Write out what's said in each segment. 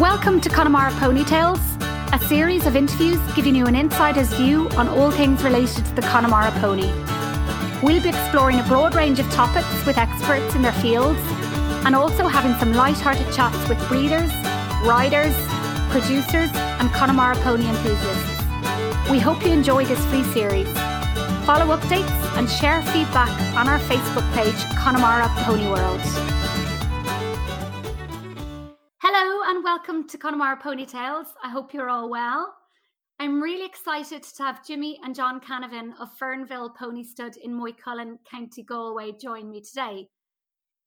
Welcome to Connemara Ponytails, a series of interviews giving you an insider's view on all things related to the Connemara pony. We'll be exploring a broad range of topics with experts in their fields and also having some light-hearted chats with breeders, riders, producers and Connemara pony enthusiasts. We hope you enjoy this free series. Follow updates and share feedback on our Facebook page, Connemara Pony World. Hello and welcome to Connemara Ponytails. I hope you're all well. I'm really excited to have Jimmy and John Canavan of Fernville Pony Stud in Moycullen, County Galway join me today.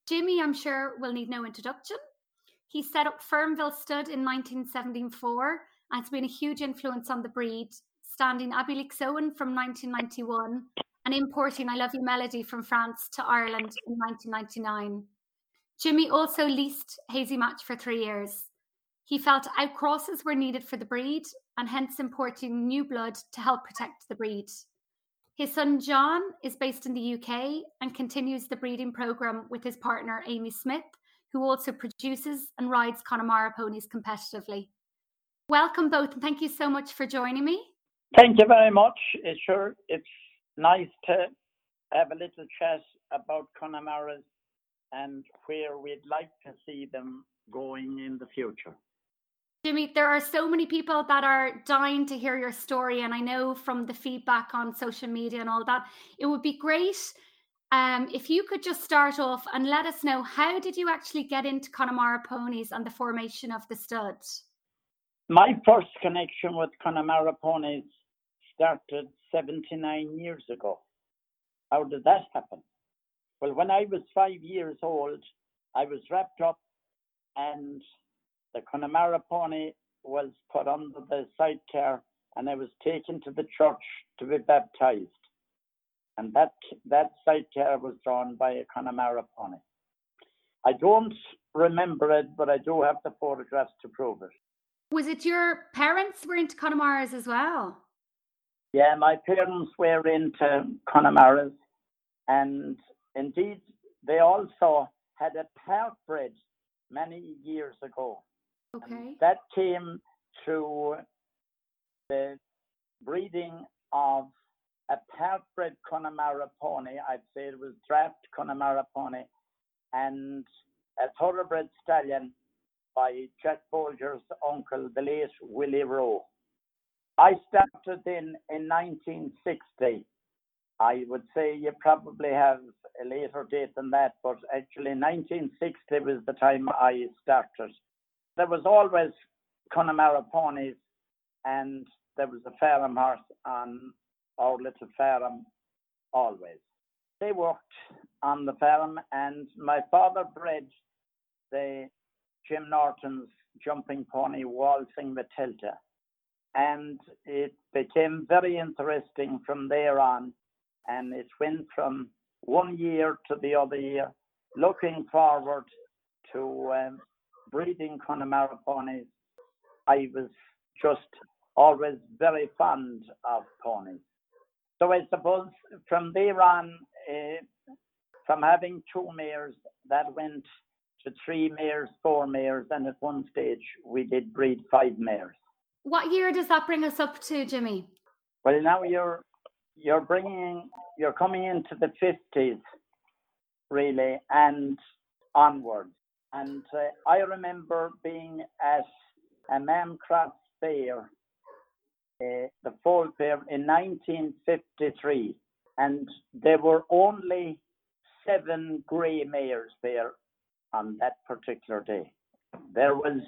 Jimmy, I'm sure, will need no introduction. He set up Fernville Stud in 1974 and it's been a huge influence on the breed, standing Abbeyleix from 1991 and importing I Love You Melody from France to Ireland in 1999. Jimmy also leased Hazy Match for three years. He felt outcrosses were needed for the breed and hence importing new blood to help protect the breed. His son John is based in the UK and continues the breeding program with his partner Amy Smith, who also produces and rides Connemara ponies competitively. Welcome both and thank you so much for joining me. Thank you very much. It's sure it's nice to have a little chat about Connemara's and where we'd like to see them going in the future. Jimmy, there are so many people that are dying to hear your story, and I know from the feedback on social media and all that, it would be great um, if you could just start off and let us know how did you actually get into Connemara ponies and the formation of the stud? My first connection with Connemara ponies started 79 years ago. How did that happen? Well, when I was five years old, I was wrapped up and the Connemara pony was put under the sidecar and I was taken to the church to be baptized. And that that sidecar was drawn by a Connemara pony. I don't remember it, but I do have the photographs to prove it. Was it your parents were into Connemaras as well? Yeah, my parents were into Connemaras, and indeed, they also had a bred many years ago. Okay. And that came through the breeding of a bred Connemara pony. I'd say it was draft Connemara pony and a thoroughbred stallion by Jack Bolger's uncle, the late Willie Rowe. I started in, in 1960 I would say you probably have a later date than that, but actually 1960 was the time I started. There was always Connemara ponies and there was a farm horse on our little farm always. They worked on the farm and my father bred the Jim Norton's jumping pony Waltzing Matilda. And it became very interesting from there on and it went from one year to the other year, looking forward to um, breeding Connemara ponies. I was just always very fond of ponies. So I suppose from there on, uh, from having two mares, that went to three mares, four mares, and at one stage we did breed five mares. What year does that bring us up to, Jimmy? Well, now you're you're bringing you're coming into the 50s really and onwards and uh, i remember being at a Maam Cross fair uh, the fall fair in 1953 and there were only seven grey mares there on that particular day. There was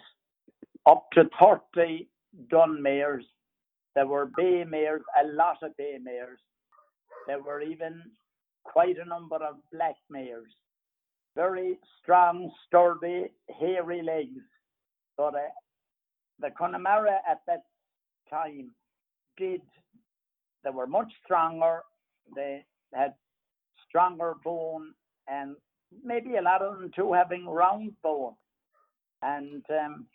up to 30 dun mares there were bay mares, a lot of bay mares. There were even quite a number of black mares. Very strong, sturdy, hairy legs. So the, the Connemara at that time did, they were much stronger. They had stronger bone and maybe a lot of them too having round bone. And um,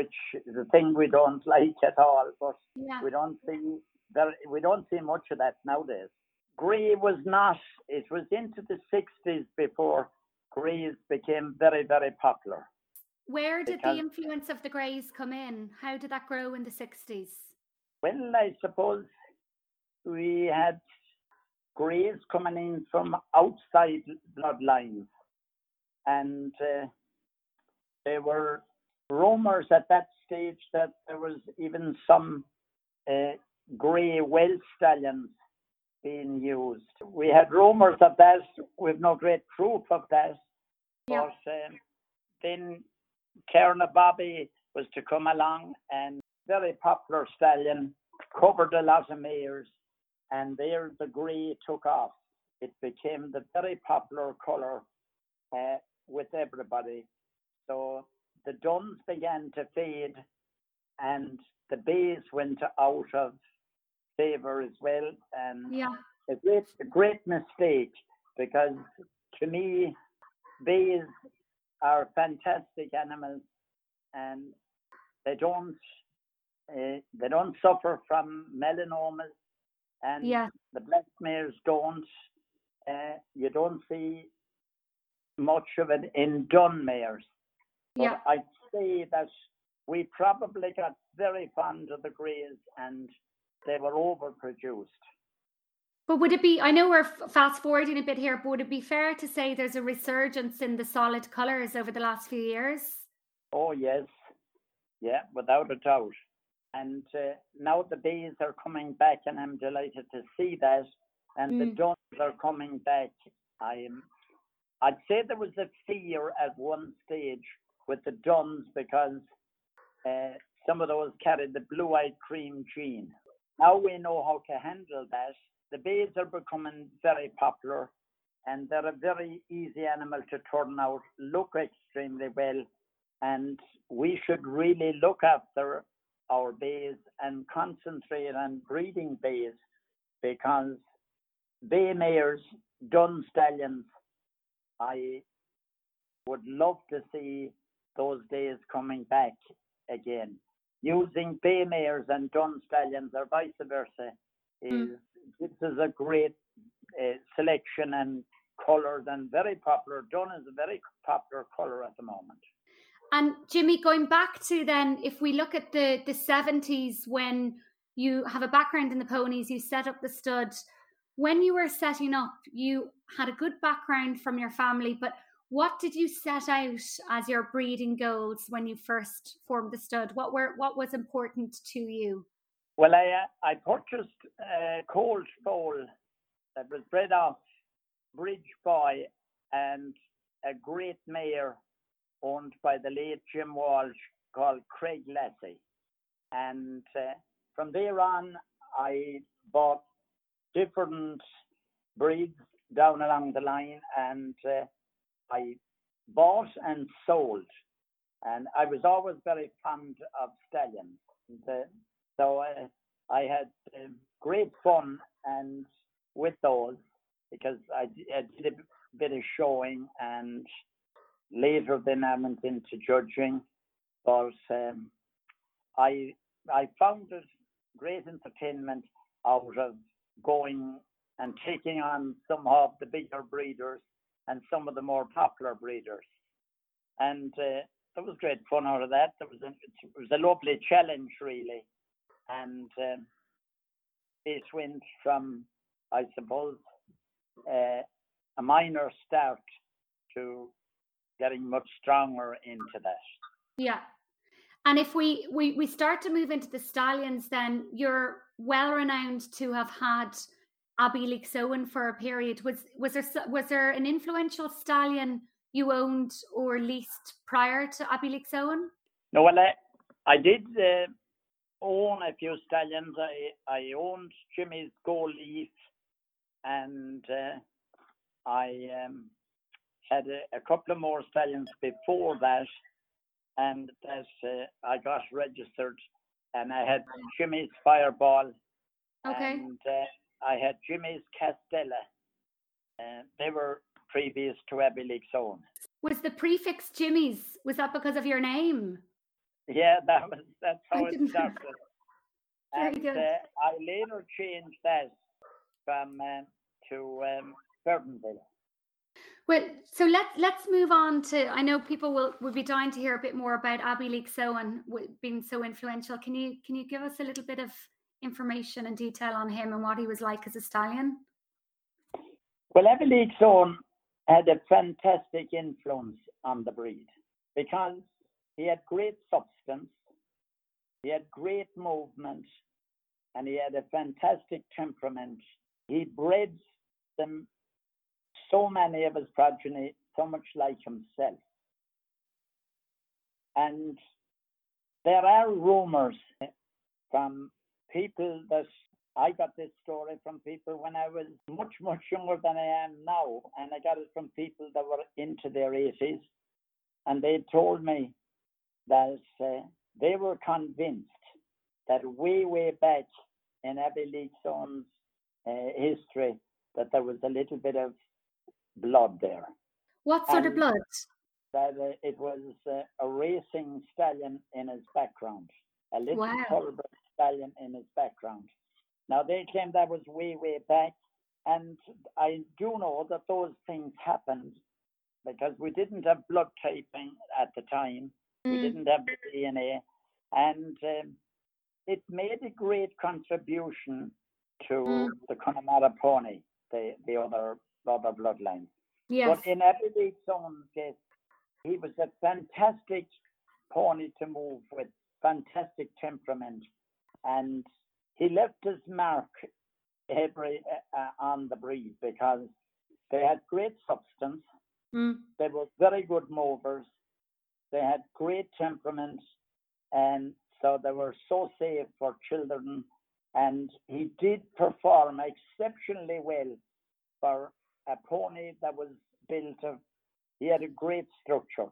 which is a thing we don't like at all. But yeah. we don't see there, we don't see much of that nowadays. Grey was not. It was into the 60s before greys became very very popular. Where did the influence of the greys come in? How did that grow in the 60s? Well, I suppose we had greys coming in from outside bloodlines. And uh, there were rumors at that stage that there was even some uh, grey Welsh stallions being used. We had rumors of that. We've no great proof of that. Yeah. But um, then Carna Bobby was to come along and very popular stallion, covered a lot of mares, and there the grey took off. It became the very popular colour uh, with everybody. So the duns began to fade and the bays went out of favor as well. And yeah. a great, a great mistake because to me, bays are fantastic animals and they don't uh, they don't suffer from melanomas and yeah. the black mares don't uh, you don't see much of it in dun mares. Yeah. I'd say that we probably got very fond of the greys and they were overproduced. But would it be, I know we're fast forwarding a bit here, but would it be fair to say there's a resurgence in the solid colours over the last few years? Oh, yes. Yeah, without a doubt. And uh, now the bees are coming back, and I'm delighted to see that. And mm. the duns are coming back. I'm, I'd say there was a fear at one stage with the duns because uh, some of those carried the blue-eyed cream gene. Now we know how to handle that. The bays are becoming very popular and they're a very easy animal to turn out, look extremely well, and we should really look after our bays and concentrate on breeding bays because bay mares, dun stallions, I would love to see those days coming back again. Using bay mares and dun stallions or vice versa is mm. this is a great uh, selection and colours and very popular. Dun is a very popular colour at the moment. And Jimmy, going back to then, if we look at the the seventies when you have a background in the ponies, you set up the stud. When you were setting up, you had a good background from your family, but what did you set out as your breeding goals when you first formed the stud? What were what was important to you? Well, I uh, I purchased a colt foal that was bred off Bridge Boy and a great mare owned by the late Jim Walsh called Craig Lassie. And uh, from there on, I bought different breeds down along the line and uh, I bought and sold. And I was always very fond of stallions. And, so uh, I had uh, great fun and with those because I, I did a bit of showing and later then I went into judging. But um, I I found it great entertainment out of going and taking on some of the bigger breeders and some of the more popular breeders. And uh, was great fun out of that. There was a, it was a lovely challenge, really. And um, it went from, I suppose, uh, a minor start to getting much stronger into that. Yeah. And if we, we we start to move into the stallions, then you're well renowned to have had Abbeyleix Owen for a period. Was was there was there an influential stallion you owned or leased prior to Abbeyleix Owen? No, well, I, I did uh, own a few stallions. I I owned Jimmy's Gold Leaf, and uh, I um, had a, a, couple of more stallions before that, and that uh, I got registered, and I had Jimmy's Fireball, okay. and uh, I had Jimmy's Castella. Uh, they were previous to Abbeyleix Owen. Was the prefix Jimmy's? Was that because of your name? Yeah, that was that's how it started. Very and, good. Uh, I later changed that from um, to um, Well, so let's let's move on to. I know people will will be dying to hear a bit more about Abbeyleix being so influential. Can you can you give us a little bit of information and detail on him and what he was like as a stallion? Well, Abbeyleix had a fantastic influence on the breed because he had great substance, he had great movement, and he had a fantastic temperament. He bred them so many of his progeny so much like himself. And there are rumors from people that I got this story from people when I was much, much younger than I am now. And I got it from people that were into their 80s. And they told me that uh, they were convinced that way, way back in Abbey Abbeyleix uh, history, that there was a little bit of blood there. What sort and of blood? That uh, it was uh, a racing stallion in his background, a little wow. thoroughbred stallion in his background. Now they claim that was way, way back, and I do know that those things happened because we didn't have blood typing at the time. Mm. We didn't have DNA, and um, it made a great contribution to mm. the Connemara pony, the the other other bloodline. Yes. But in Abbeyleix's own case, he was a fantastic pony to move with, fantastic temperament, and he left his mark every uh, on the breed because they had great substance. Mm. They were very good movers. They had great temperament, and so they were so safe for children. And he did perform exceptionally well for a pony that was built of. He had a great structure,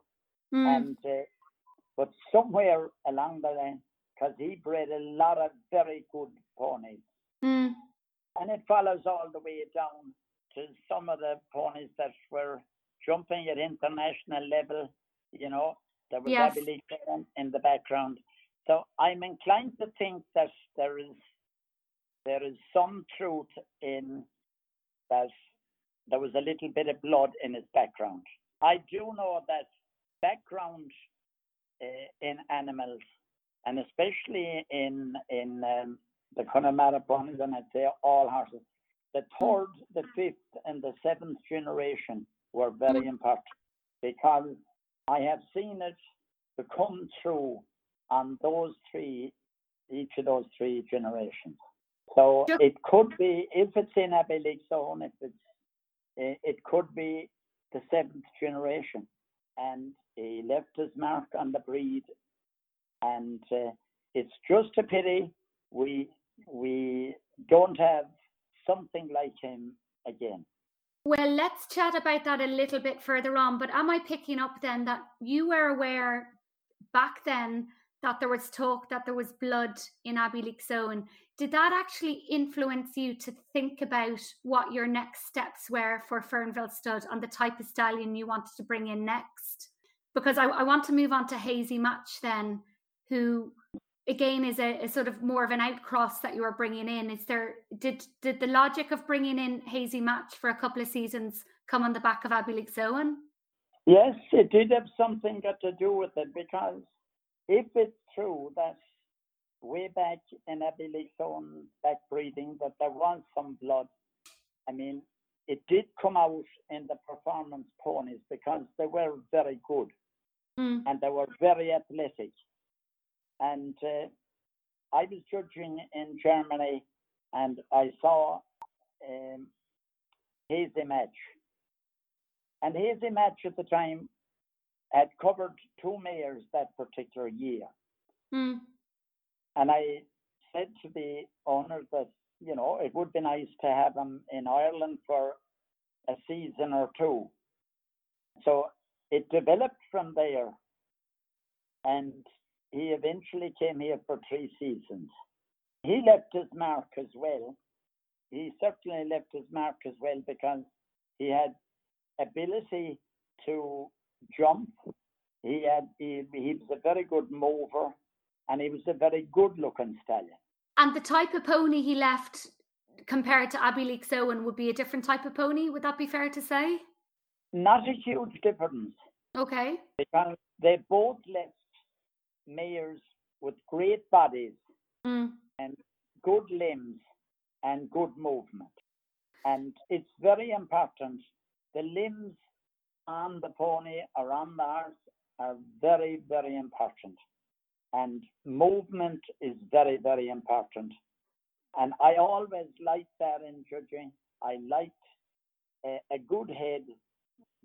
mm. and uh, but somewhere along the line, because he bred a lot of very good ponies, mm. and it follows all the way down to some of the ponies that were jumping at international level. You know, there was yes. in the background. So I'm inclined to think that there is there is some truth in that there was a little bit of blood in his background. I do know that background uh, in animals, and especially in in um, the Connemara ponies, and I'd say all horses, the third, the fifth, and the seventh generation were very important because I have seen it to come through on those three, each of those three generations. So it could be, if it's in Abbeyleix Owen, if it's it could be the seventh generation. And he left his mark on the breed. And uh, it's just a pity we we don't have something like him again. Well, let's chat about that a little bit further on. But am I picking up then that you were aware back then that there was talk that there was blood in Abbey Abbeyleix Owen? did that actually influence you to think about what your next steps were for Fernville Stud and the type of stallion you wanted to bring in next? Because I, I want to move on to Hazy Match then, who again is a, a, sort of more of an outcross that you are bringing in. Is there did did the logic of bringing in Hazy Match for a couple of seasons come on the back of Abbeyleix Owen? Yes, it did have something got to do with it because if it's true that way back in Abbeyleix back breeding that there was some blood. I mean, it did come out in the performance ponies because they were very good mm. and they were very athletic. And uh, I was judging in Germany and I saw um, Hazy Match. And Hazy Match at the time had covered two mares that particular year. Mm. And I said to the owner that, you know, it would be nice to have him in Ireland for a season or two. So it developed from there. And he eventually came here for three seasons. He left his mark as well. He certainly left his mark as well because he had ability to jump. He had he, he was a very good mover and he was a very good looking stallion. And the type of pony he left compared to Abbeyleix Owen would be a different type of pony. Would that be fair to say? not a huge difference. Okay. Because they both left mares with great bodies mm. and good limbs and good movement. And it's very important. The limbs on the pony or on the horse are very, very important. And movement is very, very important. And I always liked that in judging. I liked a, a good head,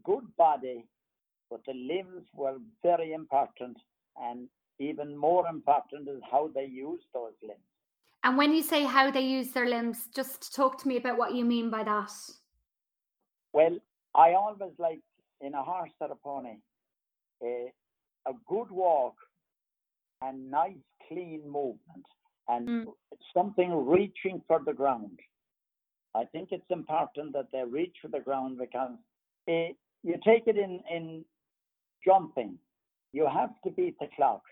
good body, but the limbs were very important. And even more important is how they use those limbs. And when you say how they use their limbs, just talk to me about what you mean by that. Well, I always like in a horse or a pony a, a good walk and nice, clean movement and mm. something reaching for the ground. I think it's important that they reach for the ground because uh, you take it in, in jumping, you have to beat the clock.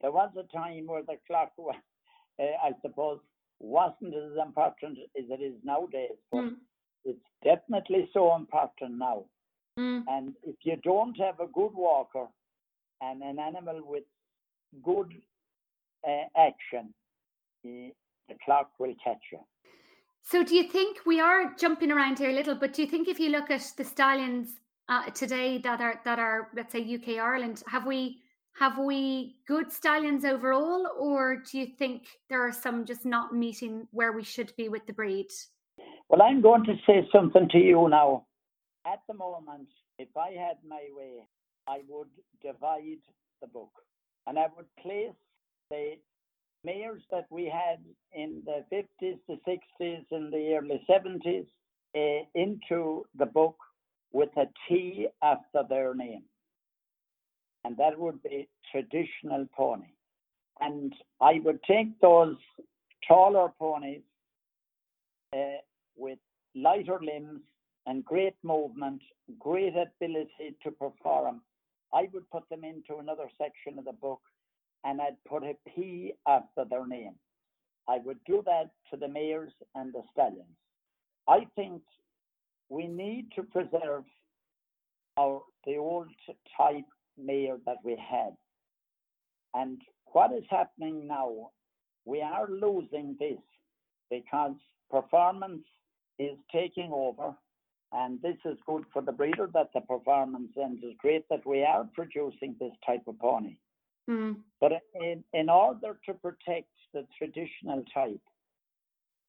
There was a time where the clock, was, uh, I suppose, wasn't as important as it is nowadays, but mm. it's definitely so important now. Mm. And if you don't have a good walker and an animal with good uh, action, the, the clock will catch you. So, do you think we are jumping around here a little? But do you think if you look at the stallions uh, today that are that are let's say UK Ireland, have we have we good stallions overall, or do you think there are some just not meeting where we should be with the breed? Well, I'm going to say something to you now. At the moment, if I had my way, I would divide the book and I would place the mares that we had in the 50s, the 60s, and the early 70s uh, into the book with a T after their name. And that would be traditional pony. And I would take those taller ponies uh, with lighter limbs and great movement, great ability to perform. I would put them into another section of the book and I'd put a P after their name. I would do that to the mares and the stallions. I think we need to preserve our the old type mare that we had. And what is happening now, we are losing this because performance is taking over. And this is good for the breeder that the performance and is great that we are producing this type of pony. Mm. But in, in order to protect the traditional type,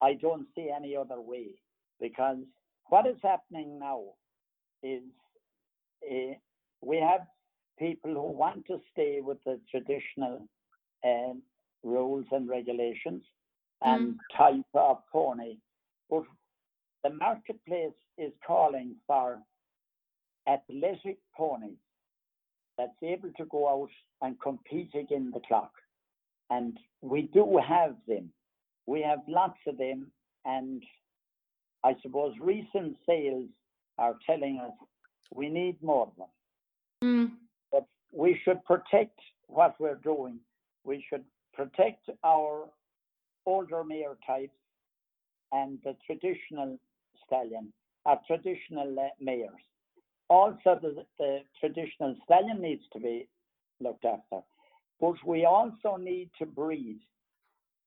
I don't see any other way because what is happening now is uh, we have people who want to stay with the traditional uh, rules and regulations and mm. type of pony, but the marketplace is calling for athletic ponies that's able to go out and compete against the clock. And we do have them. We have lots of them. And I suppose recent sales are telling us we need more of them. Mm. We should protect what we're doing. We should protect our older mare types and the traditional stallion, our traditional uh, mares also the, the traditional stallion needs to be looked after. But we also need to breed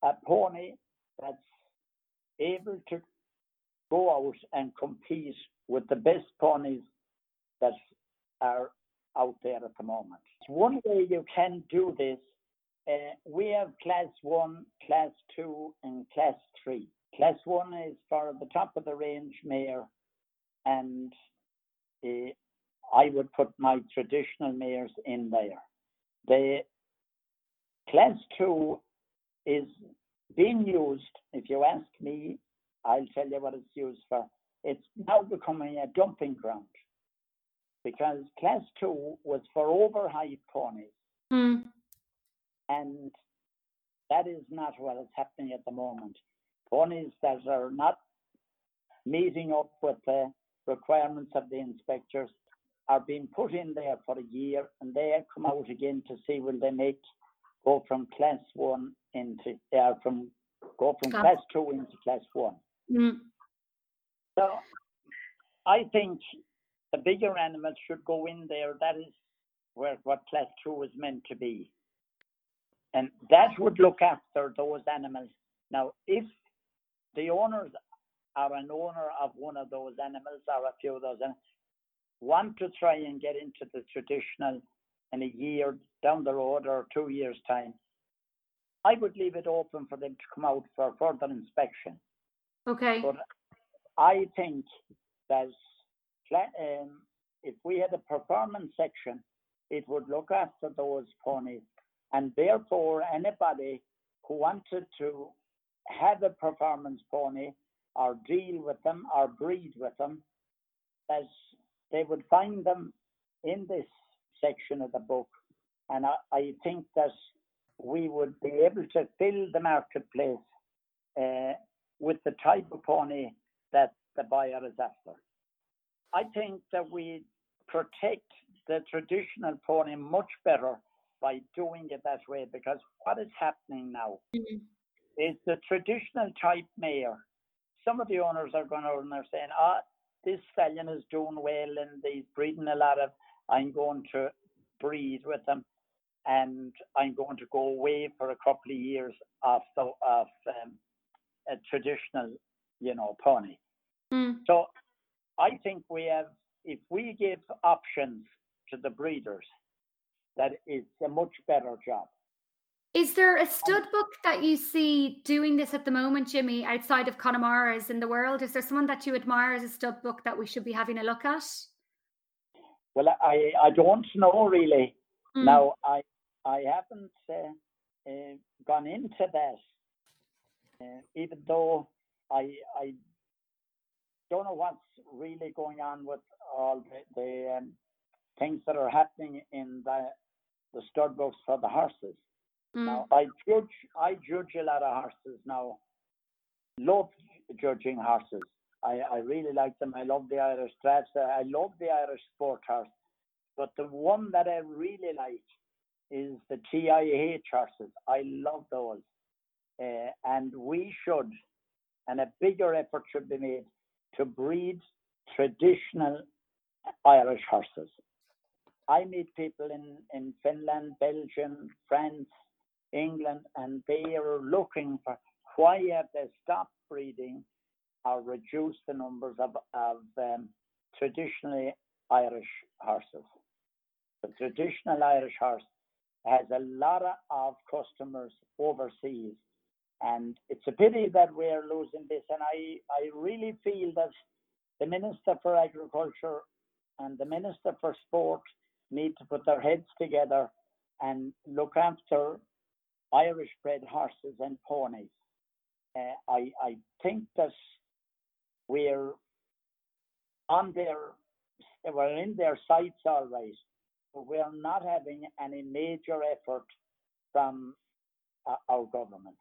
a pony that's able to go out and compete with the best ponies that are out there at the moment. One way you can do this, uh, we have class one, class two, and class three. Class one is for the top of the range mare and uh, I would put my traditional mares in there. The class two is being used, if you ask me, I'll tell you what it's used for. It's now becoming a dumping ground because class two was for overhyped ponies. Mm. And that is not what is happening at the moment. Ponies that are not meeting up with the requirements of the inspectors are being put in there for a year and they come out again to see will they make go from class one into uh, from go from class two into class one. Mm. So I think the bigger animals should go in there. That is where what class two is meant to be. And that would look after those animals. Now, if the owners are an owner of one of those animals or a few of those animals, want to try and get into the traditional in a year down the road or two years' time, I would leave it open for them to come out for further inspection. Okay. But I think that um, if we had a performance section, it would look after those ponies. And therefore, anybody who wanted to have a performance pony or deal with them or breed with them, as they would find them in this section of the book. And I, I think that we would be able to fill the marketplace uh, with the type of pony that the buyer is after. I think that we protect the traditional pony much better by doing it that way because what is happening now mm-hmm. is the traditional type mare. Some of the owners are going over and they're saying, ah, this stallion is doing well and he's breeding a lot of, I'm going to breed with him and I'm going to go away for a couple of years of, the, of um, a traditional, you know, pony. Mm. So I think we have, if we give options to the breeders, that it's a much better job. Is there a stud book that you see doing this at the moment, Jimmy, outside of Connemara's in the world? Is there someone that you admire as a stud book that we should be having a look at? Well, I, I don't know really. Mm. Now, I I haven't uh, uh, gone into that, uh, even though I I don't know what's really going on with all the, the um, things that are happening in the the stud books for the horses. Mm. Now I judge I judge a lot of horses now. Love judging horses. I, I really like them. I love the Irish Draughts. I love the Irish Sport horse. But the one that I really like is the TIH horses. I love those. Uh, and we should, and a bigger effort should be made to breed traditional Irish horses. I meet people in, in Finland, Belgium, France, England, and they are looking for why have they stopped breeding or reduced the numbers of, of um, traditionally Irish horses. The traditional Irish horse has a lot of customers overseas. And it's a pity that we're losing this. And I, I really feel that the Minister for Agriculture and the Minister for Sport need to put their heads together and look after Irish bred horses and ponies. Uh, I, I think that we're on their, we're in their sights always, but we're not having any major effort from uh, our government.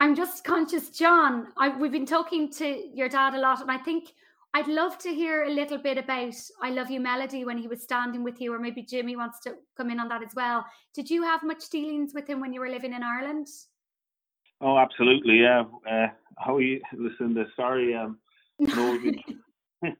I'm just conscious, John. I, we've been talking to your dad a lot, and I think I'd love to hear a little bit about I Love You Melody when he was standing with you, or maybe Jimmy wants to come in on that as well. Did you have much dealings with him when you were living in Ireland? Oh, absolutely, yeah. Uh, how are you? The sorry, um, no,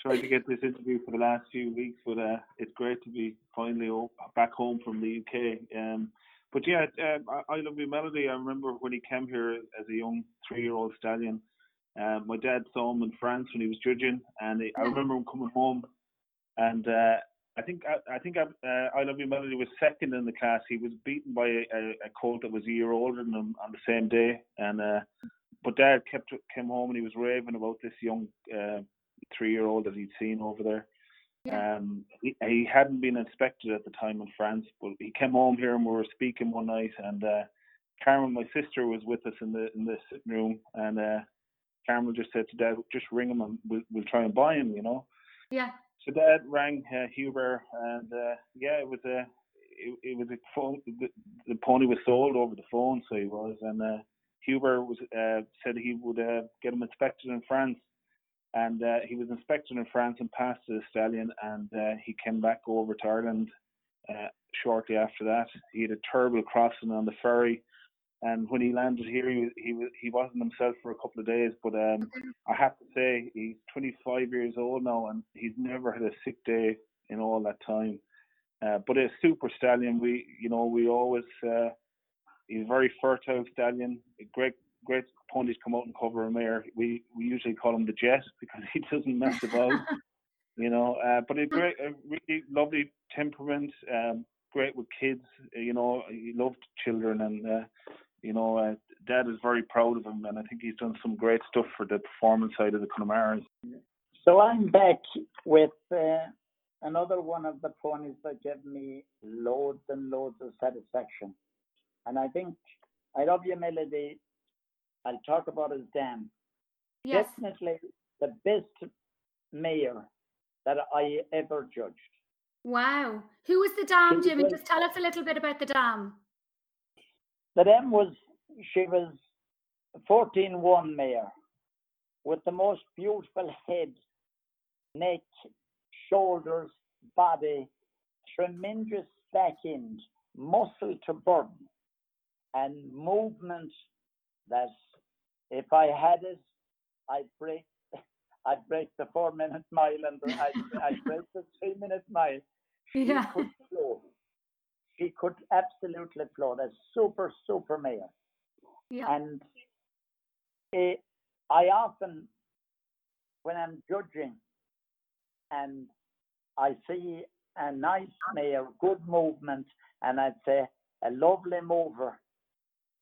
tried to get this interview for the last few weeks, but uh, it's great to be finally back home from the UK. Um, but yeah, uh, I Love You Melody. I remember when he came here as a young three-year-old stallion uh, my dad saw him in France when he was judging, and I remember him coming home, and uh, I think I, I think I, uh, I Love You Melody was second in the class. He was beaten by a, a colt that was a year older than him on the same day, and uh, but Dad kept came home and he was raving about this young uh, three-year-old that he'd seen over there. Yeah. Um, he, he hadn't been inspected at the time in France, but he came home here and we were speaking one night, and uh, Carmen, my sister, was with us in the in the sitting room, and uh, Carmel just said to Dad, just ring him and we'll, we'll try and buy him, you know. Yeah. So Dad rang uh, Huber, and uh, yeah, it was a it, it was a phone. The, the, pony was sold over the phone, so he was, and uh, Huber was uh, said he would uh, get him inspected in France, and uh, he was inspected in France and passed the stallion, and uh, he came back over to Ireland uh, shortly after that. He had a terrible crossing on the ferry and when he landed here, he he he wasn't himself for a couple of days. But um, I have to say, he's 25 years old now, and he's never had a sick day in all that time. Uh, but a super stallion, we you know we always uh, he's a very fertile stallion. A great great ponies come out and cover him here. We we usually call him the Jet because he doesn't mess about. you know, uh, but a great, a really lovely temperament. Um, great with kids. You know, he loved children, and uh, you know, uh, Dad is very proud of him, and I think he's done some great stuff for the performance side of the Connemara's. So I'm back with uh, another one of the ponies that gave me loads and loads of satisfaction. And I think I Love You Melody. I'll talk about his dam. Yes. Definitely the best mare that I ever judged. Wow. Who was the dam, Jimmy? Just tell us a little bit about the dam. The dam was, she was 14 1 mare with the most beautiful head, neck, shoulders, body, tremendous back end, muscle to burn, and movement that if I had it, I'd break I'd break the four minute mile and I'd, I'd break the three minute mile. She Yeah. could flow. She could absolutely flow. That's super, super mare. Yeah. And eh, I often, when I'm judging and I see a nice mare, good movement, and I'd say a lovely mover,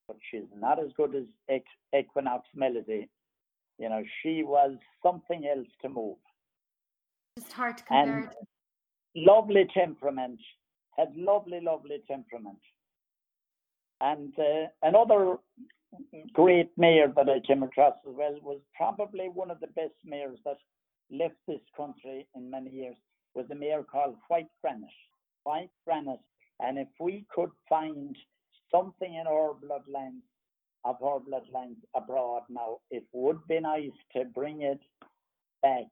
but she's not as good as Equinox Melody. You know, she was something else to move. Just hard to compare. And lovely temperament, had lovely, lovely temperament. And uh, another great mare that I came across as well was probably one of the best mares that left this country in many years was a mare called White Granite. White Granite. And if we could find something in our bloodlines of our bloodlines abroad now, it would be nice to bring it back.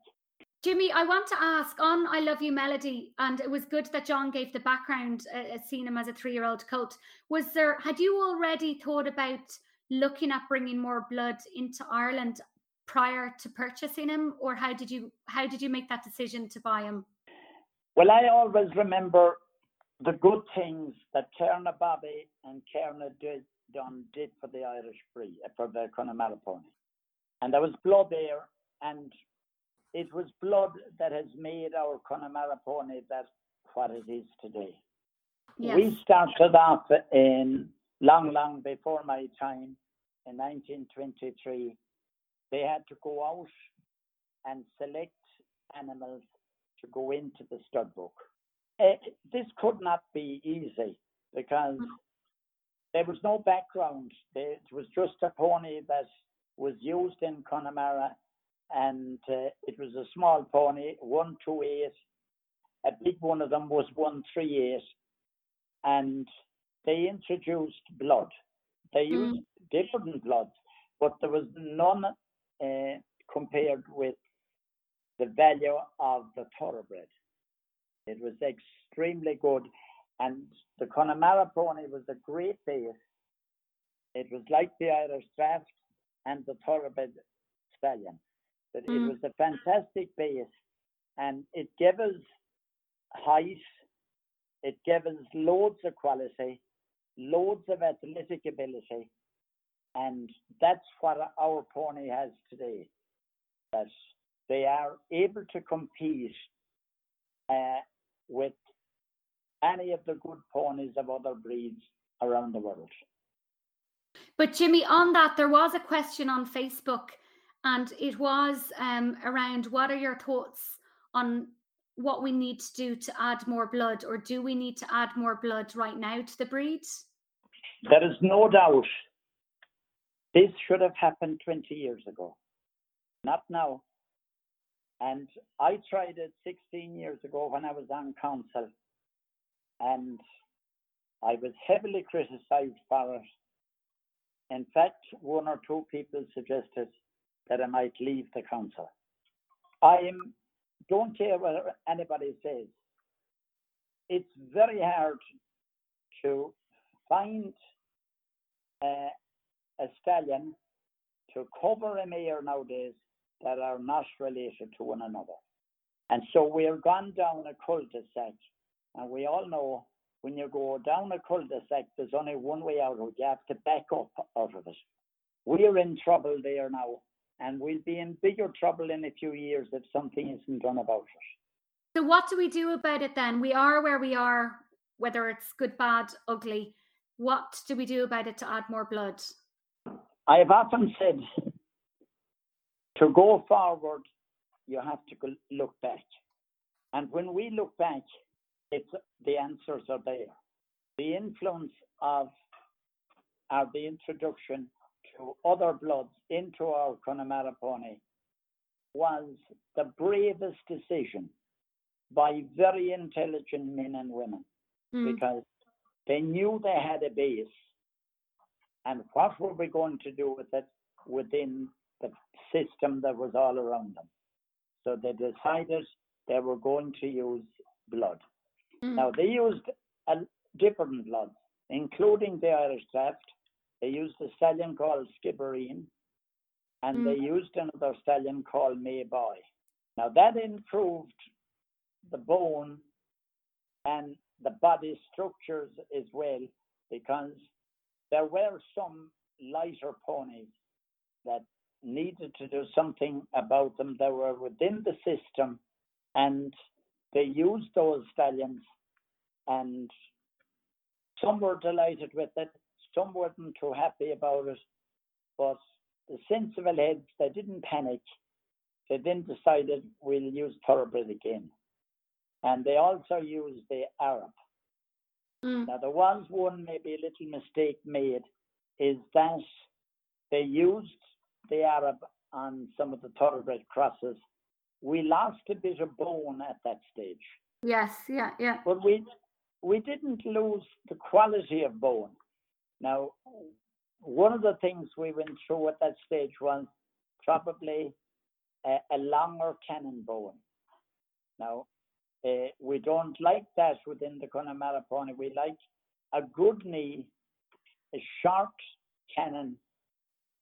Jimmy, I want to ask on I Love You Melody, and it was good that John gave the background, uh, uh, seeing him as a three year old colt. Was there, had you already thought about looking at bringing more blood into Ireland prior to purchasing him, or how did you how did you make that decision to buy him? Well, I always remember the good things that Carna Bobby and Kerna did, done did for the Irish breed, uh, for the Connemara pony. And there was blood there, and it was blood that has made our Connemara pony that what it is today. Yes. We started off in long, long before my time in 1923. They had to go out and select animals to go into the stud book. Eh, this could not be easy because there was no background. It was just a pony that was used in Connemara, and uh, it was a small pony, 128. A big one of them was 138. And they introduced blood. They Mm. used different bloods, but there was none uh, compared with the value of the thoroughbred. It was extremely good. And the Connemara pony was a great base. It was like the Irish draft and the thoroughbred stallion. But Mm. it was a fantastic base and it gave us height, it gave us loads of quality, loads of athletic ability, and that's what our pony has today. That they are able to compete uh, with any of the good ponies of other breeds around the world. But Jimmy, on that, there was a question on Facebook, and it was um, around what are your thoughts on what we need to do to add more blood, or do we need to add more blood right now to the breed? There is no doubt this should have happened 20 years ago, not now. And I tried it 16 years ago when I was on council, and I was heavily criticized for it. In fact, one or two people suggested that I might leave the council. I don't care what anybody says. It's very hard to find uh, a stallion to cover a mare nowadays that are not related to one another. And so we're gone down a cul-de-sac. And we all know when you go down a cul-de-sac, there's only one way out of it. You have to back up out of it. We're in trouble there now. And we'll be in bigger trouble in a few years if something isn't done about it. So, what do we do about it then? We are where we are, whether it's good, bad, ugly. What do we do about it to add more blood? I've often said to go forward, you have to look back. And when we look back, it's, the answers are there. The influence of or the introduction to other bloods into our Connemara pony was the bravest decision by very intelligent men and women mm. because they knew they had a base and what were we going to do with it within the system that was all around them. So they decided they were going to use blood. Mm. Now they used a different blood, including the Irish draft. They used a stallion called Skibbereen, and mm. they used another stallion called Mayboy. Now that improved the bone and the body structures as well, because there were some lighter ponies that needed to do something about them that were within the system and they used those stallions and some were delighted with it, some weren't too happy about it, but the sensible heads, they didn't panic. They then decided we'll use thoroughbred again. And they also used the Arab. Mm. Now, there was one maybe a little mistake made is that they used the Arab on some of the thoroughbred crosses. We lost a bit of bone at that stage. Yes, yeah, yeah. But we we didn't lose the quality of bone. Now, one of the things we went through at that stage was probably a, a longer cannon bone. Now, uh, we don't like that within the Connemara pony. We like a good knee, a short cannon,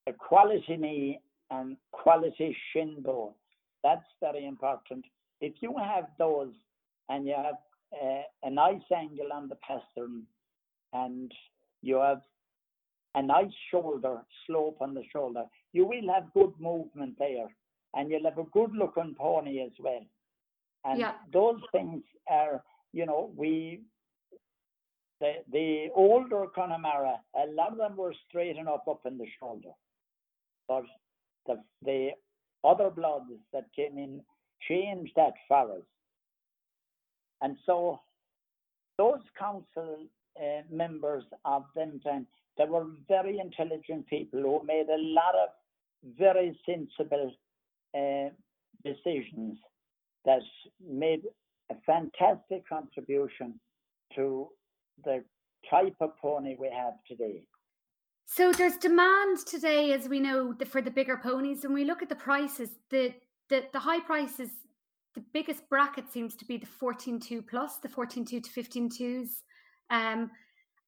a quality knee, and quality shin bone. That's very important. If you have those and you have uh, a nice angle on the pastern and you have a nice shoulder slope on the shoulder, you will have good movement there and you'll have a good looking pony as well. And yeah. those things are, you know, we, the, the older Connemara, a lot of them were straight enough up in the shoulder. But the, the other bloods that came in changed that for us. And so those council uh, members of them time, they were very intelligent people who made a lot of very sensible uh, decisions that made a fantastic contribution to the type of pony we have today. So there's demand today, as we know, for the bigger ponies. When we look at the prices, the the, the high prices, the biggest bracket seems to be the 14.2 plus, the 14.2 to 15.2s. Um,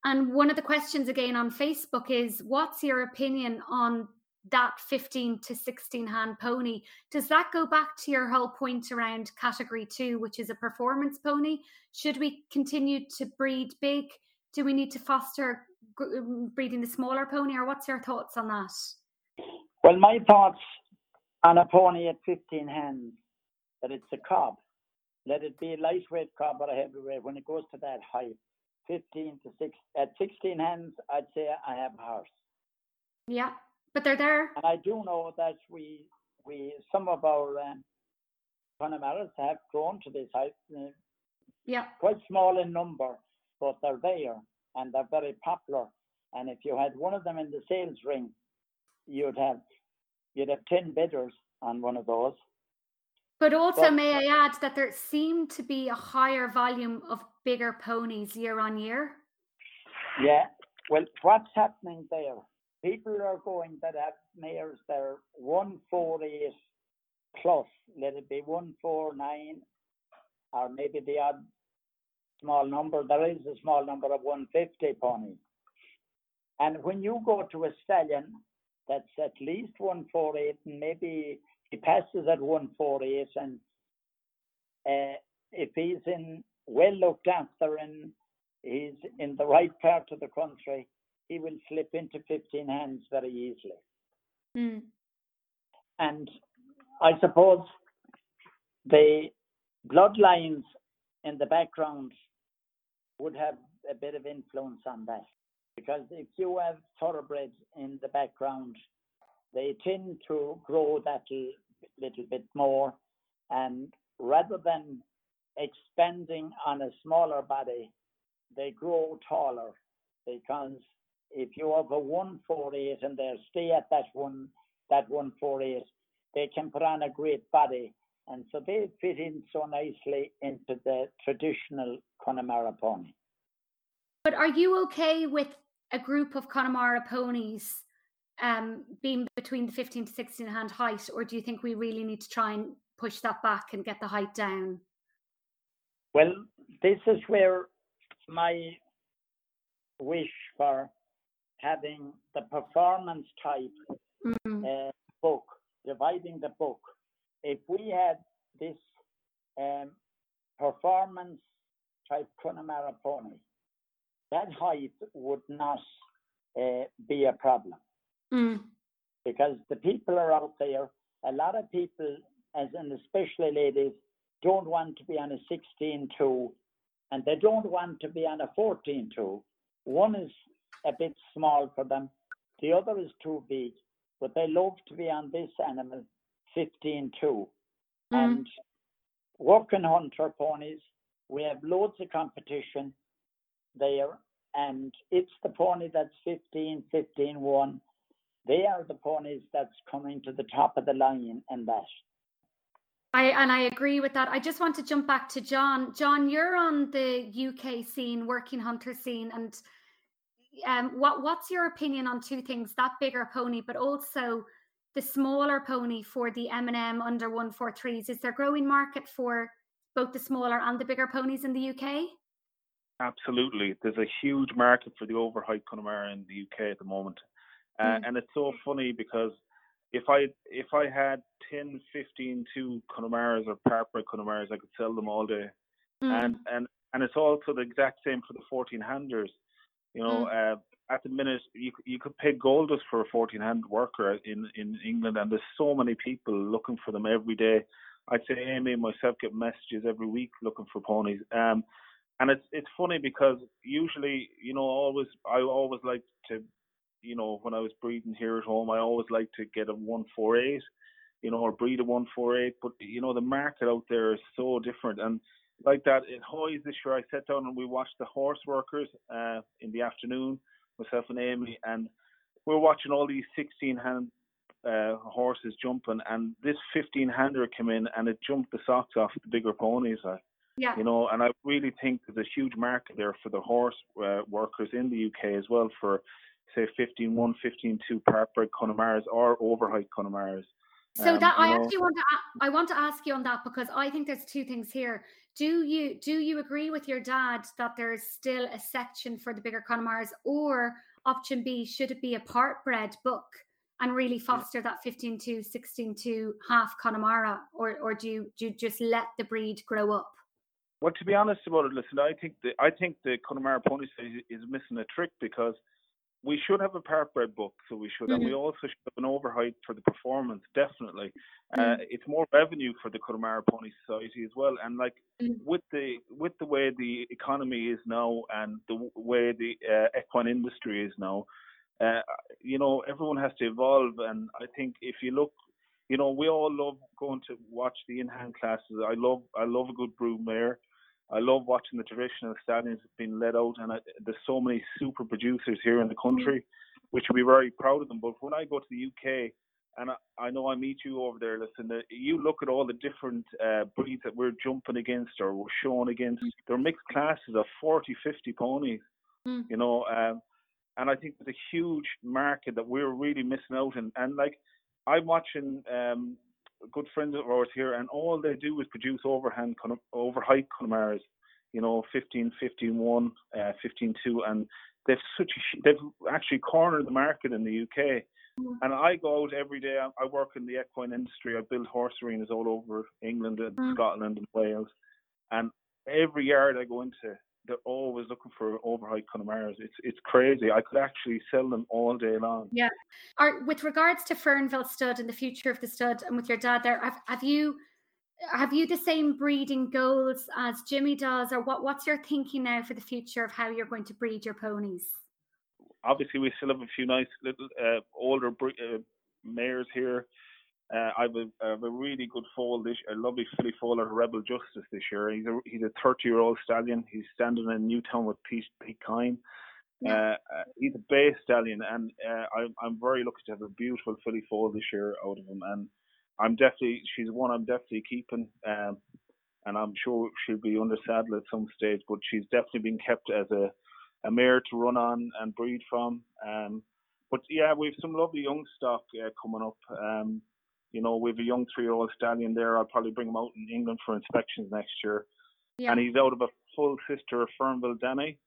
and one of the questions again on Facebook is, what's your opinion on that 15 to 16 hand pony. Does that go back to your whole point around category two, which is a performance pony? Should we continue to breed big? Do we need to foster breeding the smaller pony, or what's your thoughts on that? Well, my thoughts on a pony at 15 hands that it's a cob. Let it be a lightweight cob or a heavyweight when it goes to that height. 15 to 6 at 16 hands, I'd say I have a horse. Yeah, but they're there. And I do know that we we some of our um, have grown to this height. Uh, yeah. Quite small in number, but they're there and they're very popular. And if you had one of them in the sales ring, you'd have you'd have ten bidders on one of those. But also, but, may I add that there seemed to be a higher volume of bigger ponies year on year. Yeah. Well, what's happening there people are going that have mares that are 148 plus, let it be 149 or maybe the odd small number. There is a small number of 150 ponies. And when you go to a stallion that's at least 148 and maybe he passes at 148 and uh, if he's in well looked after and he's in the right part of the country, he will slip into 15 hands very easily. Mm. And I suppose the bloodlines in the background would have a bit of influence on that. Because if you have thoroughbreds in the background, they tend to grow that little bit more. And rather than expanding on a smaller body, they grow taller because if you have a 148 and they stay at that one that 148, they can put on a great body. And so they fit in so nicely into the traditional Connemara pony. But are you okay with a group of Connemara ponies um, being between the 15 to 16 hand height, or do you think we really need to try and push that back and get the height down? Well, this is where my wish for having the performance type Mm. uh, book, dividing the book. If we had this um, performance type Connemara pony, that height would not uh, be a problem Mm. because the people are out there. A lot of people, as and especially ladies, don't want to be on a 16-2 and they don't want to be on a 14-2. One is a bit small for them, the other is too big, but they love to be on this animal 15-2. Mm. And working hunter ponies, we have loads of competition there, and it's the pony that's 15, 15, 1. They are the ponies that's coming to the top of the line in that. I and I agree with that. I just want to jump back to John. John, you're on the UK scene, working hunter scene, and um, what what's your opinion on two things? That bigger pony, but also the smaller pony for the M and M under one four threes. Is there growing market for both the smaller and the bigger ponies in the UK? Absolutely. There's a huge market for the overheight Connemara in the UK at the moment. Uh, Mm. And it's so funny because if I if I had 10, 15 two Connemaras or Part-bred Connemaras, I could sell them all day. Mm. And and and it's also the exact same for the 14 handers. You know, uh, at the minute you you could pay gold for a 14 hand worker in in England, and there's so many people looking for them every day. I'd say Amy and myself get messages every week looking for ponies. Um, and it's it's funny because usually, you know, always I always like to, you know, when I was breeding here at home, I always like to get a one four eight, you know, or breed a one four eight. But you know, the market out there is so different, and like that in HOYS this year, I sat down and we watched the horse workers uh, in the afternoon, myself and Amy, and we we're watching all these sixteen hand uh, horses jumping, and this 15 hander came in and it jumped the socks off the bigger ponies. Like, Yeah. you know, and I really think there's a huge market there for the horse uh, workers in the UK as well for, say, 15 1, 15 2 Part-bred Connemaras or overheight Connemaras. So Um, that I know- actually want to I want to ask you on that because I think there's two things here. Do you do you agree with your dad that there is still a section for the bigger Connemaras, or option B should it be a part bred book and really foster that 15 to 16 to half Connemara, or or do you do you just let the breed grow up? Well, to be honest about it, listen, I think the I think the Connemara Pony Stage is missing a trick because we should have a part-bred book, so we should, and we also should have an overheight for the performance. Definitely, uh, it's more revenue for the Connemara Pony Society as well. And like Mm. with the with the way the economy is now and the w- way the uh, equine industry is now, uh, you know, everyone has to evolve. And I think if you look you know, we all love going to watch the in-hand classes. I love, I love a good broodmare. I love watching the traditional stallions being let out, and I, there's so many super producers here in the country, which we're very proud of them. But when I go to the UK, and I, I know I meet you over there, listen, uh, you look at all the different uh, breeds that we're jumping against or we're showing against. They're mixed classes of 40, 50 ponies, Mm. you know. Um, and I think there's a huge market that we're really missing out in. And like, I'm watching um, good friends of ours here, and all they do is produce overhand, Con- overheight Connemaras, you know, 15, 15, 1, uh, 15, 2, and they've such a, they've actually cornered the market in the UK. Mm. And I go out every day. I, work in the equine industry. I build horse arenas all over England and mm. Scotland and Wales. And every yard I go into, they're always looking for overheight Connemara's. It's it's crazy. I could actually sell them all day long. Yeah. Are with regards to Fernville stud and the future of the stud, and with your dad there, have, have you have you the same breeding goals as Jimmy does, or what? What's your thinking now for the future of how you're going to breed your ponies? Obviously, we still have a few nice little uh, older uh, mares here. Uh, I have a, I have a really good foal this, a lovely filly foal of Rebel Justice this year. He's a he's a 30 year old stallion. He's standing in Newtown with Pete Pete Kine. Yeah. Uh, uh, he's a bay stallion, and uh, I'm I'm very lucky to have a beautiful filly foal this year out of him. And I'm definitely she's one I'm definitely keeping, um, and I'm sure she'll be under saddle at some stage. But she's definitely been kept as a a mare to run on and breed from. Um, but yeah, we've some lovely young stock uh, coming up. Um, you know, we have a young three-year-old stallion there. I'll probably bring him out in England for inspections next year. Yeah. And he's out of a full sister of Fernville Danny,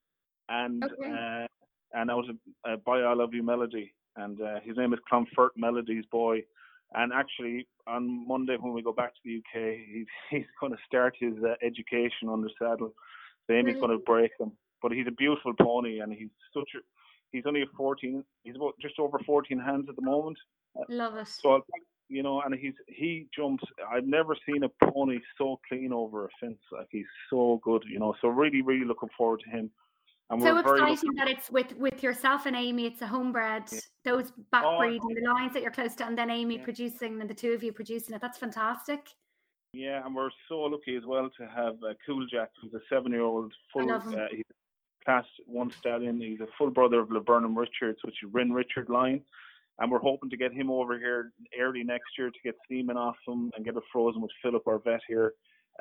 and okay. uh, and out of uh, By I Love You Melody, and uh, his name is Clonfert Melody's boy. And actually, on Monday when we go back to the UK, he's he's going to start his uh, education under saddle. So Amy's really? going to break him, but he's a beautiful pony, and he's such a he's only a 14 he's about just over 14 hands at the moment love it so I'll, you know and he's he jumps i've never seen a pony so clean over a fence like he's so good you know so really really looking forward to him and so exciting that it's with with yourself and Amy. It's a homebred. Yeah. Those backbreeding oh, the lines that you're close to, and then Amy yeah. producing, and the two of you producing it. That's fantastic. Yeah, and we're so lucky as well to have uh, Cool Jack, who's a seven-year-old full. Uh, he's class one stallion. He's a full brother of Laburnum Richards, which is Rin Richard line. And we're hoping to get him over here early next year to get steaming off him and get it frozen with Philip, our vet here.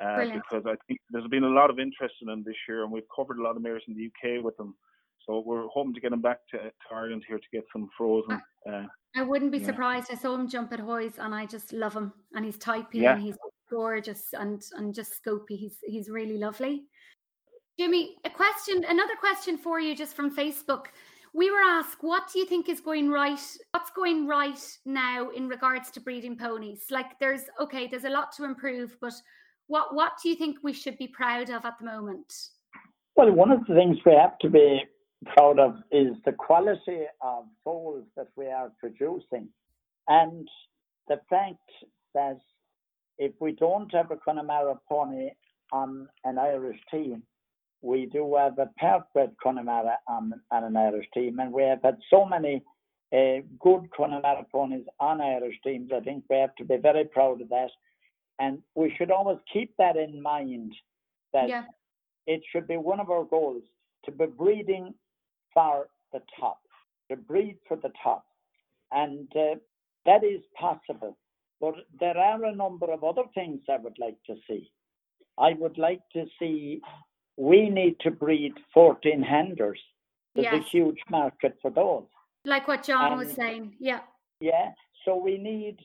Uh, because I think there's been a lot of interest in him this year, and we've covered a lot of mares in the UK with him. So we're hoping to get him back to, to Ireland here to get some frozen. Uh, I wouldn't be yeah. surprised. I saw him jump at HOYS, and I just love him. And he's typey, yeah. and he's gorgeous, and and just scopy. He's he's really lovely. Jimmy, a question, another question for you, just from Facebook. We were asked, what do you think is going right? What's going right now in regards to breeding ponies? Like, there's okay, there's a lot to improve, but what what do you think we should be proud of at the moment? Well, one of the things we have to be proud of is the quality of foals that we are producing, and the fact that if we don't have a Connemara pony on an Irish team, we do have a purebred Connemara on, on an Irish team, and we have had so many uh, good Connemara ponies on Irish teams. I think we have to be very proud of that. And we should always keep that in mind that yeah. it should be one of our goals to be breeding for the top, to breed for the top. And uh, that is possible. But there are a number of other things I would like to see. I would like to see, we need to breed 14 handers. There's yes. a huge market for those. Like what John and, was saying. Yeah. Yeah. So we need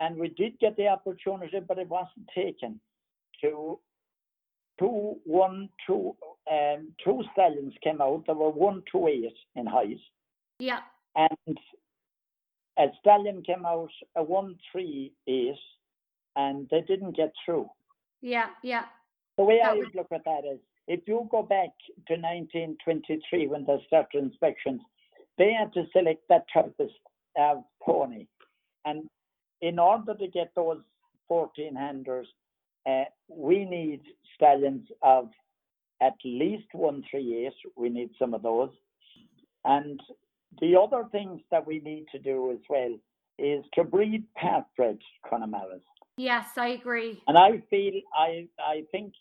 and we did get the opportunity, but it wasn't taken. To two, one, two, um, two stallions came out. There were one, two, eight in height. Yeah. And a stallion came out, a one, three, eight, and they didn't get through. Yeah, yeah. The way that I was... look at that is, if you go back to 1923 when they started inspections, they had to select that type of uh, pony, and in order to get those 14 handers, uh, we need stallions of at least 138. We need some of those. And the other things that we need to do as well is to breed part-bred Connemara's. Yes, I agree. And I feel, I, I think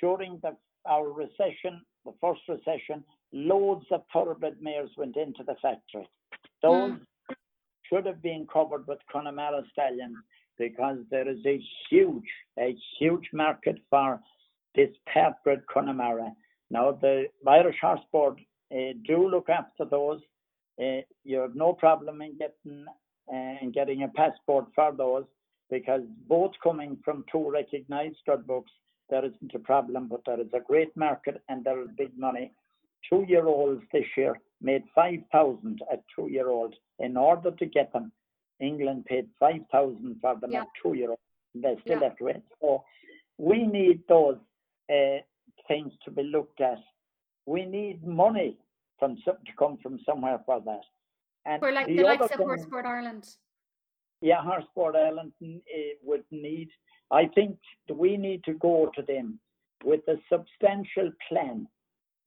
during the, our recession, the first recession, loads of thoroughbred mares went into the factory. Those mm should have been covered with Connemara stallions because there is a huge, a huge market for this purebred Connemara. Now, the Irish Horse Board uh, do look after those. Uh, you have no problem in getting uh, in getting a passport for those because both coming from two recognised stud books, there isn't a problem, but there is a great market and there is big money. two year olds this year made 5,000 at two year olds. In order to get them, England paid 5,000 for them Yeah. at two year olds. They still Yeah. have to wait. So we need those uh, things to be looked at. We need money from some, to come from somewhere for that. And For like the the likes of thing- Horse Ireland. yeah, Horse Sport Ireland uh, would need, I think we need to go to them with a substantial plan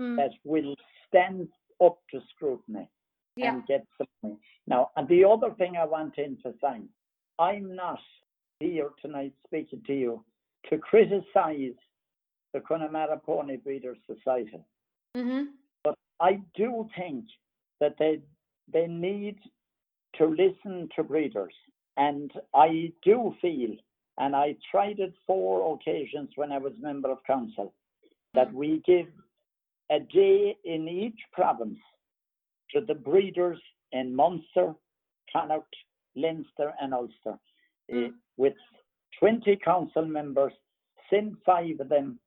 Mm, that will stand up to scrutiny yeah. and get something. Now, and the other thing I want to emphasize, I'm not here tonight speaking to you to criticize the Connemara Pony Breeders Society. hmm But I do think that they they need to listen to breeders. And I do feel, and I tried it four occasions when I was member of council, that we give a day in each province to the breeders in Munster, Connacht, Leinster, and Ulster, Mm. with 20 council members, send five of them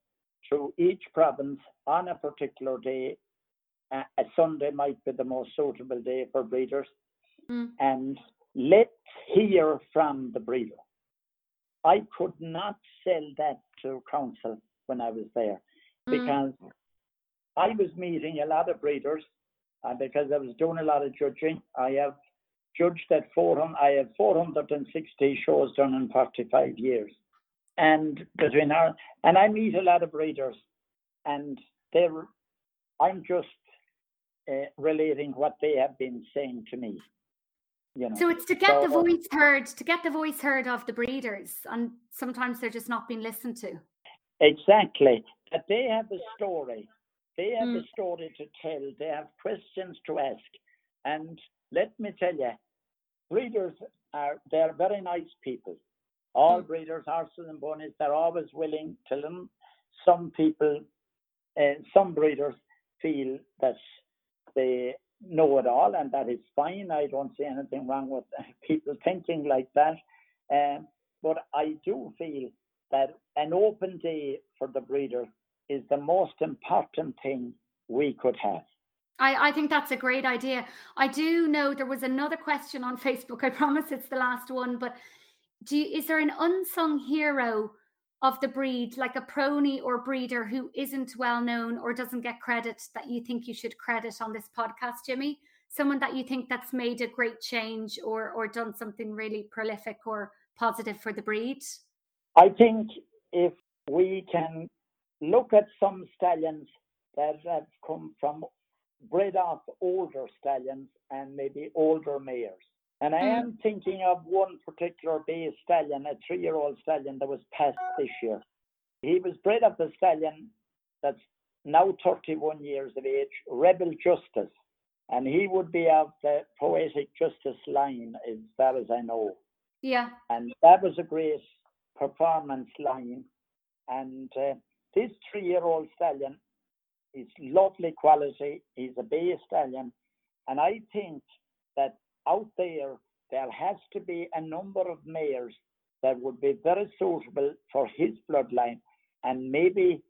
to each province on a particular day. A, a Sunday might be the most suitable day for breeders, Mm. and let's hear from the breeder. I could not sell that to council when I was there Mm. because I was meeting a lot of breeders, and because I was doing a lot of judging, I have judged at 400, I have 460 shows done in 45 years. And between our, and I meet a lot of breeders, and they're, I'm just uh, relating what they have been saying to me. You know. So it's to get the voice heard, to get the voice heard of the breeders, and sometimes they're just not being listened to. Exactly. That they have a story. They have Mm. a story to tell. They have questions to ask. And let me tell you, breeders are they're very nice people. All Mm. breeders, horses and ponies, they're always willing to learn. Some people, uh, some breeders feel that they know it all, and that is fine. I don't see anything wrong with people thinking like that. Um, but I do feel that an open day for the breeder is the most important thing we could have. I, I think that's a great idea. I do know there was another question on Facebook. I promise it's the last one, but do you, is there an unsung hero of the breed, like a prony or breeder who isn't well known or doesn't get credit that you think you should credit on this podcast, Jimmy? Someone that you think that's made a great change or or done something really prolific or positive for the breed? I think if we can look at some stallions that have come from bred up older stallions and maybe older mares. And I Mm. am thinking of one particular bay stallion, a three year old stallion that was passed this year. He was bred off a stallion that's now 31 years of age, Rebel Justice. And he would be of the Poetic Justice line, as far as I know Yeah. and that was a great performance line. And uh, this three-year-old stallion is lovely quality. He's a bay stallion, and I think that out there there has to be a number of mares that would be very suitable for his bloodline, and maybe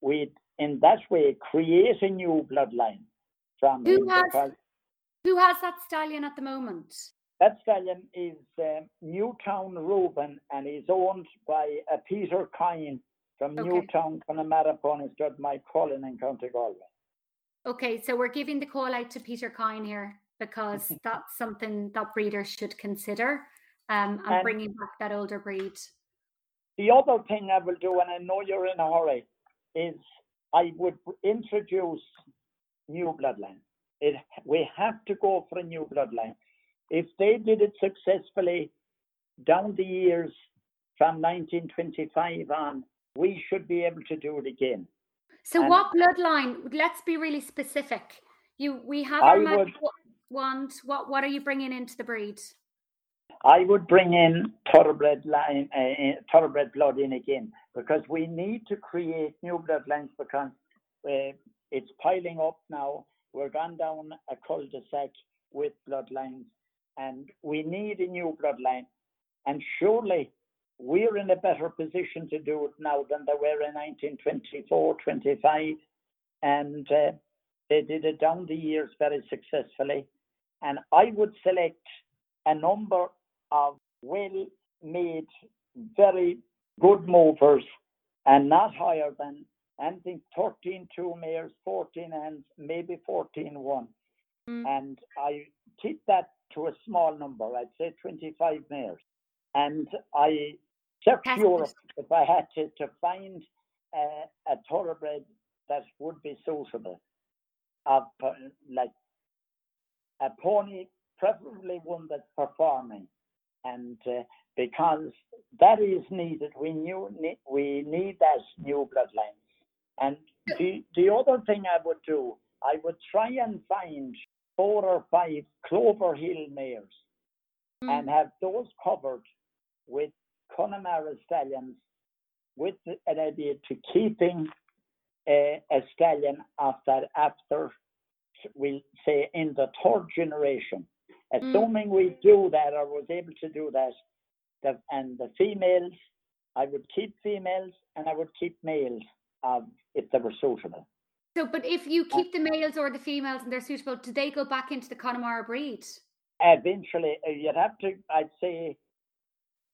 we'd in that way create a new bloodline from Who him has- Who has that stallion at the moment? That stallion is uh, Newtown Reuben and is owned by uh, Peter Kine from Okay. Newtown, Connemara Pony Stud, Moycullen in County Galway. Okay, so we're giving the call out to Peter Kine here because that's something that breeders should consider um, and And- bringing back that older breed. The other thing I will do, and I know you're in a hurry, is I would introduce new bloodline. It, we have to go for a new bloodline. If they did it successfully down the years from 1925 on, we should be able to do it again. So, And- what bloodline? Let's be really specific. You, we have I would- wa- wand. What, what are you bringing into the breed? I would bring in thoroughbred line, uh, uh, thoroughbred blood in again because we need to create new bloodlines because uh, it's piling up now. We're gone down a cul-de-sac with bloodlines, and we need a new bloodline. And surely we're in a better position to do it now than they were in 1924, 25. And uh, They did it down the years very successfully. And I would select a number of well made, very good movers and not higher than anything 13 two mares, 14 and maybe 14 one. Mm. And I keep that to a small number. I'd say 25 mares. And I search Europe if I had to, to find a thoroughbred that would be suitable. Uh, like a pony, preferably one that's performing. And uh, because that is needed, we, knew, we need that new bloodline. And the, the other thing I would do, I would try and find four or five Clover Hill mares mm. and have those covered with Connemara stallions with an idea to keeping a, a stallion after after we'll say in the third generation. Mm. Assuming mm. we do that or was able to do that, the, and the females, I would keep females and I would keep males um, if they were suitable. So, but if you uh, keep the males or the females and they're suitable, do they go back into the Connemara breed? Eventually, uh, you'd have to. I'd say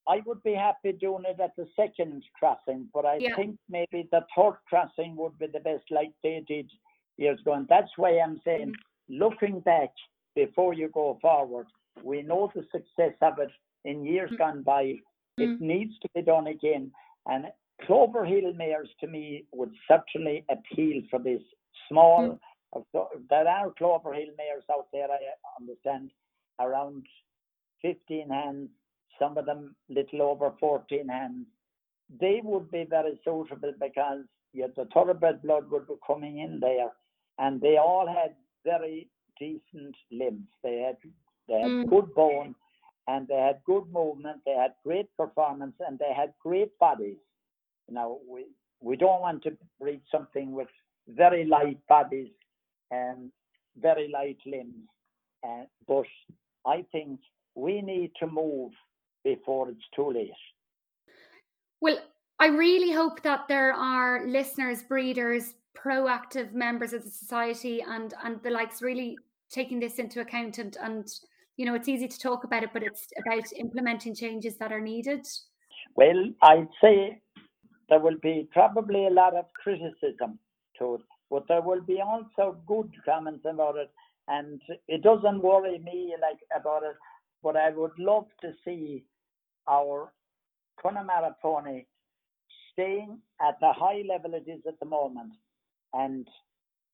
I would be happy doing it at the second crossing, but I yeah. think maybe the third crossing would be the best, like they did years ago. And that's why I'm saying, looking back before you go forward, we know the success of it in years mm-hmm. gone by. It needs to be done again. And Clover Hill mares to me would certainly appeal for this small. Mm. There are Clover Hill mares out there, I understand, around 15 hands, some of them little over 14 hands. They would be very suitable because yeah, the thoroughbred blood would be coming in there, and they all had very decent limbs. They had they had mm. good bone, and they had good movement. They had great performance, and they had great bodies. Now, we, we don't want to breed something with very light bodies and very light limbs, uh, but I think we need to move before it's too late. Well, I really hope that there are listeners, breeders, proactive members of the society, and and the likes really taking this into account. And and you know, it's easy to talk about it, but it's about implementing changes that are needed. Well, I'd say there will be probably a lot of criticism to it, but there will be also good comments about it. And it doesn't worry me like about it, but I would love to see our Connemara pony staying at the high level it is at the moment. And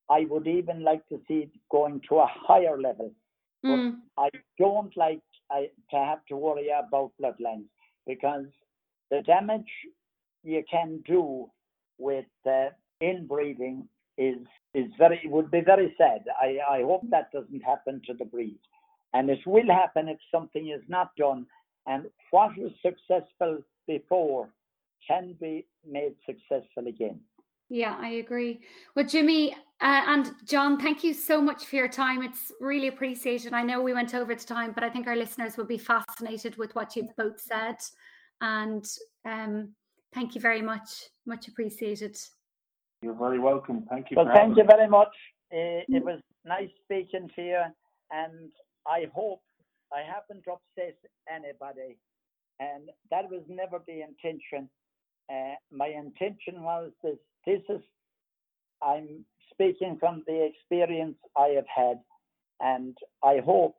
I would even like to see it going to a higher level. Mm. But I don't like I, to have to worry about bloodlines because the damage you can do with uh, inbreeding is is very would be very sad. I, I hope that doesn't happen to the breed. And it will happen if something is not done. And what was successful before can be made successful again. Yeah, I agree. Well, Jimmy uh, and John, thank you so much for your time. It's really appreciated. I know we went over the time, but I think our listeners will be fascinated with what you've both said. And um, Thank you very much. Much appreciated. You're very welcome. Thank you. Well, thank you very much. Uh, it was nice speaking to you, and I hope I haven't upset anybody. And that was never the intention. Uh, my intention was this. This is. I'm speaking from the experience I have had, and I hope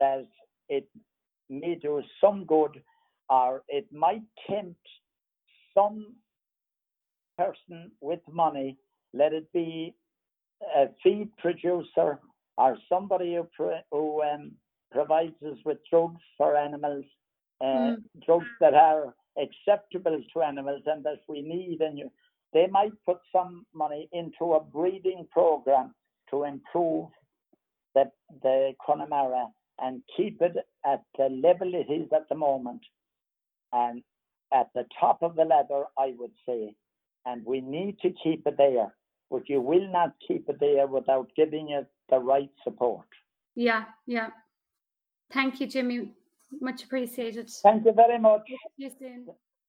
that it may do some good, or it might tempt some person with money, let it be a feed producer or somebody who, who um, provides us with drugs for animals, uh, mm. drugs that are acceptable to animals and that we need. And you, they might put some money into a breeding program to improve the, the Connemara and keep it at the level it is at the moment. And at the top of the ladder, I would say, and we need to keep it there. But you will not keep it there without giving it the right support. Yeah, yeah. Thank you, Jimmy. Much appreciated. Thank you very much. See you soon.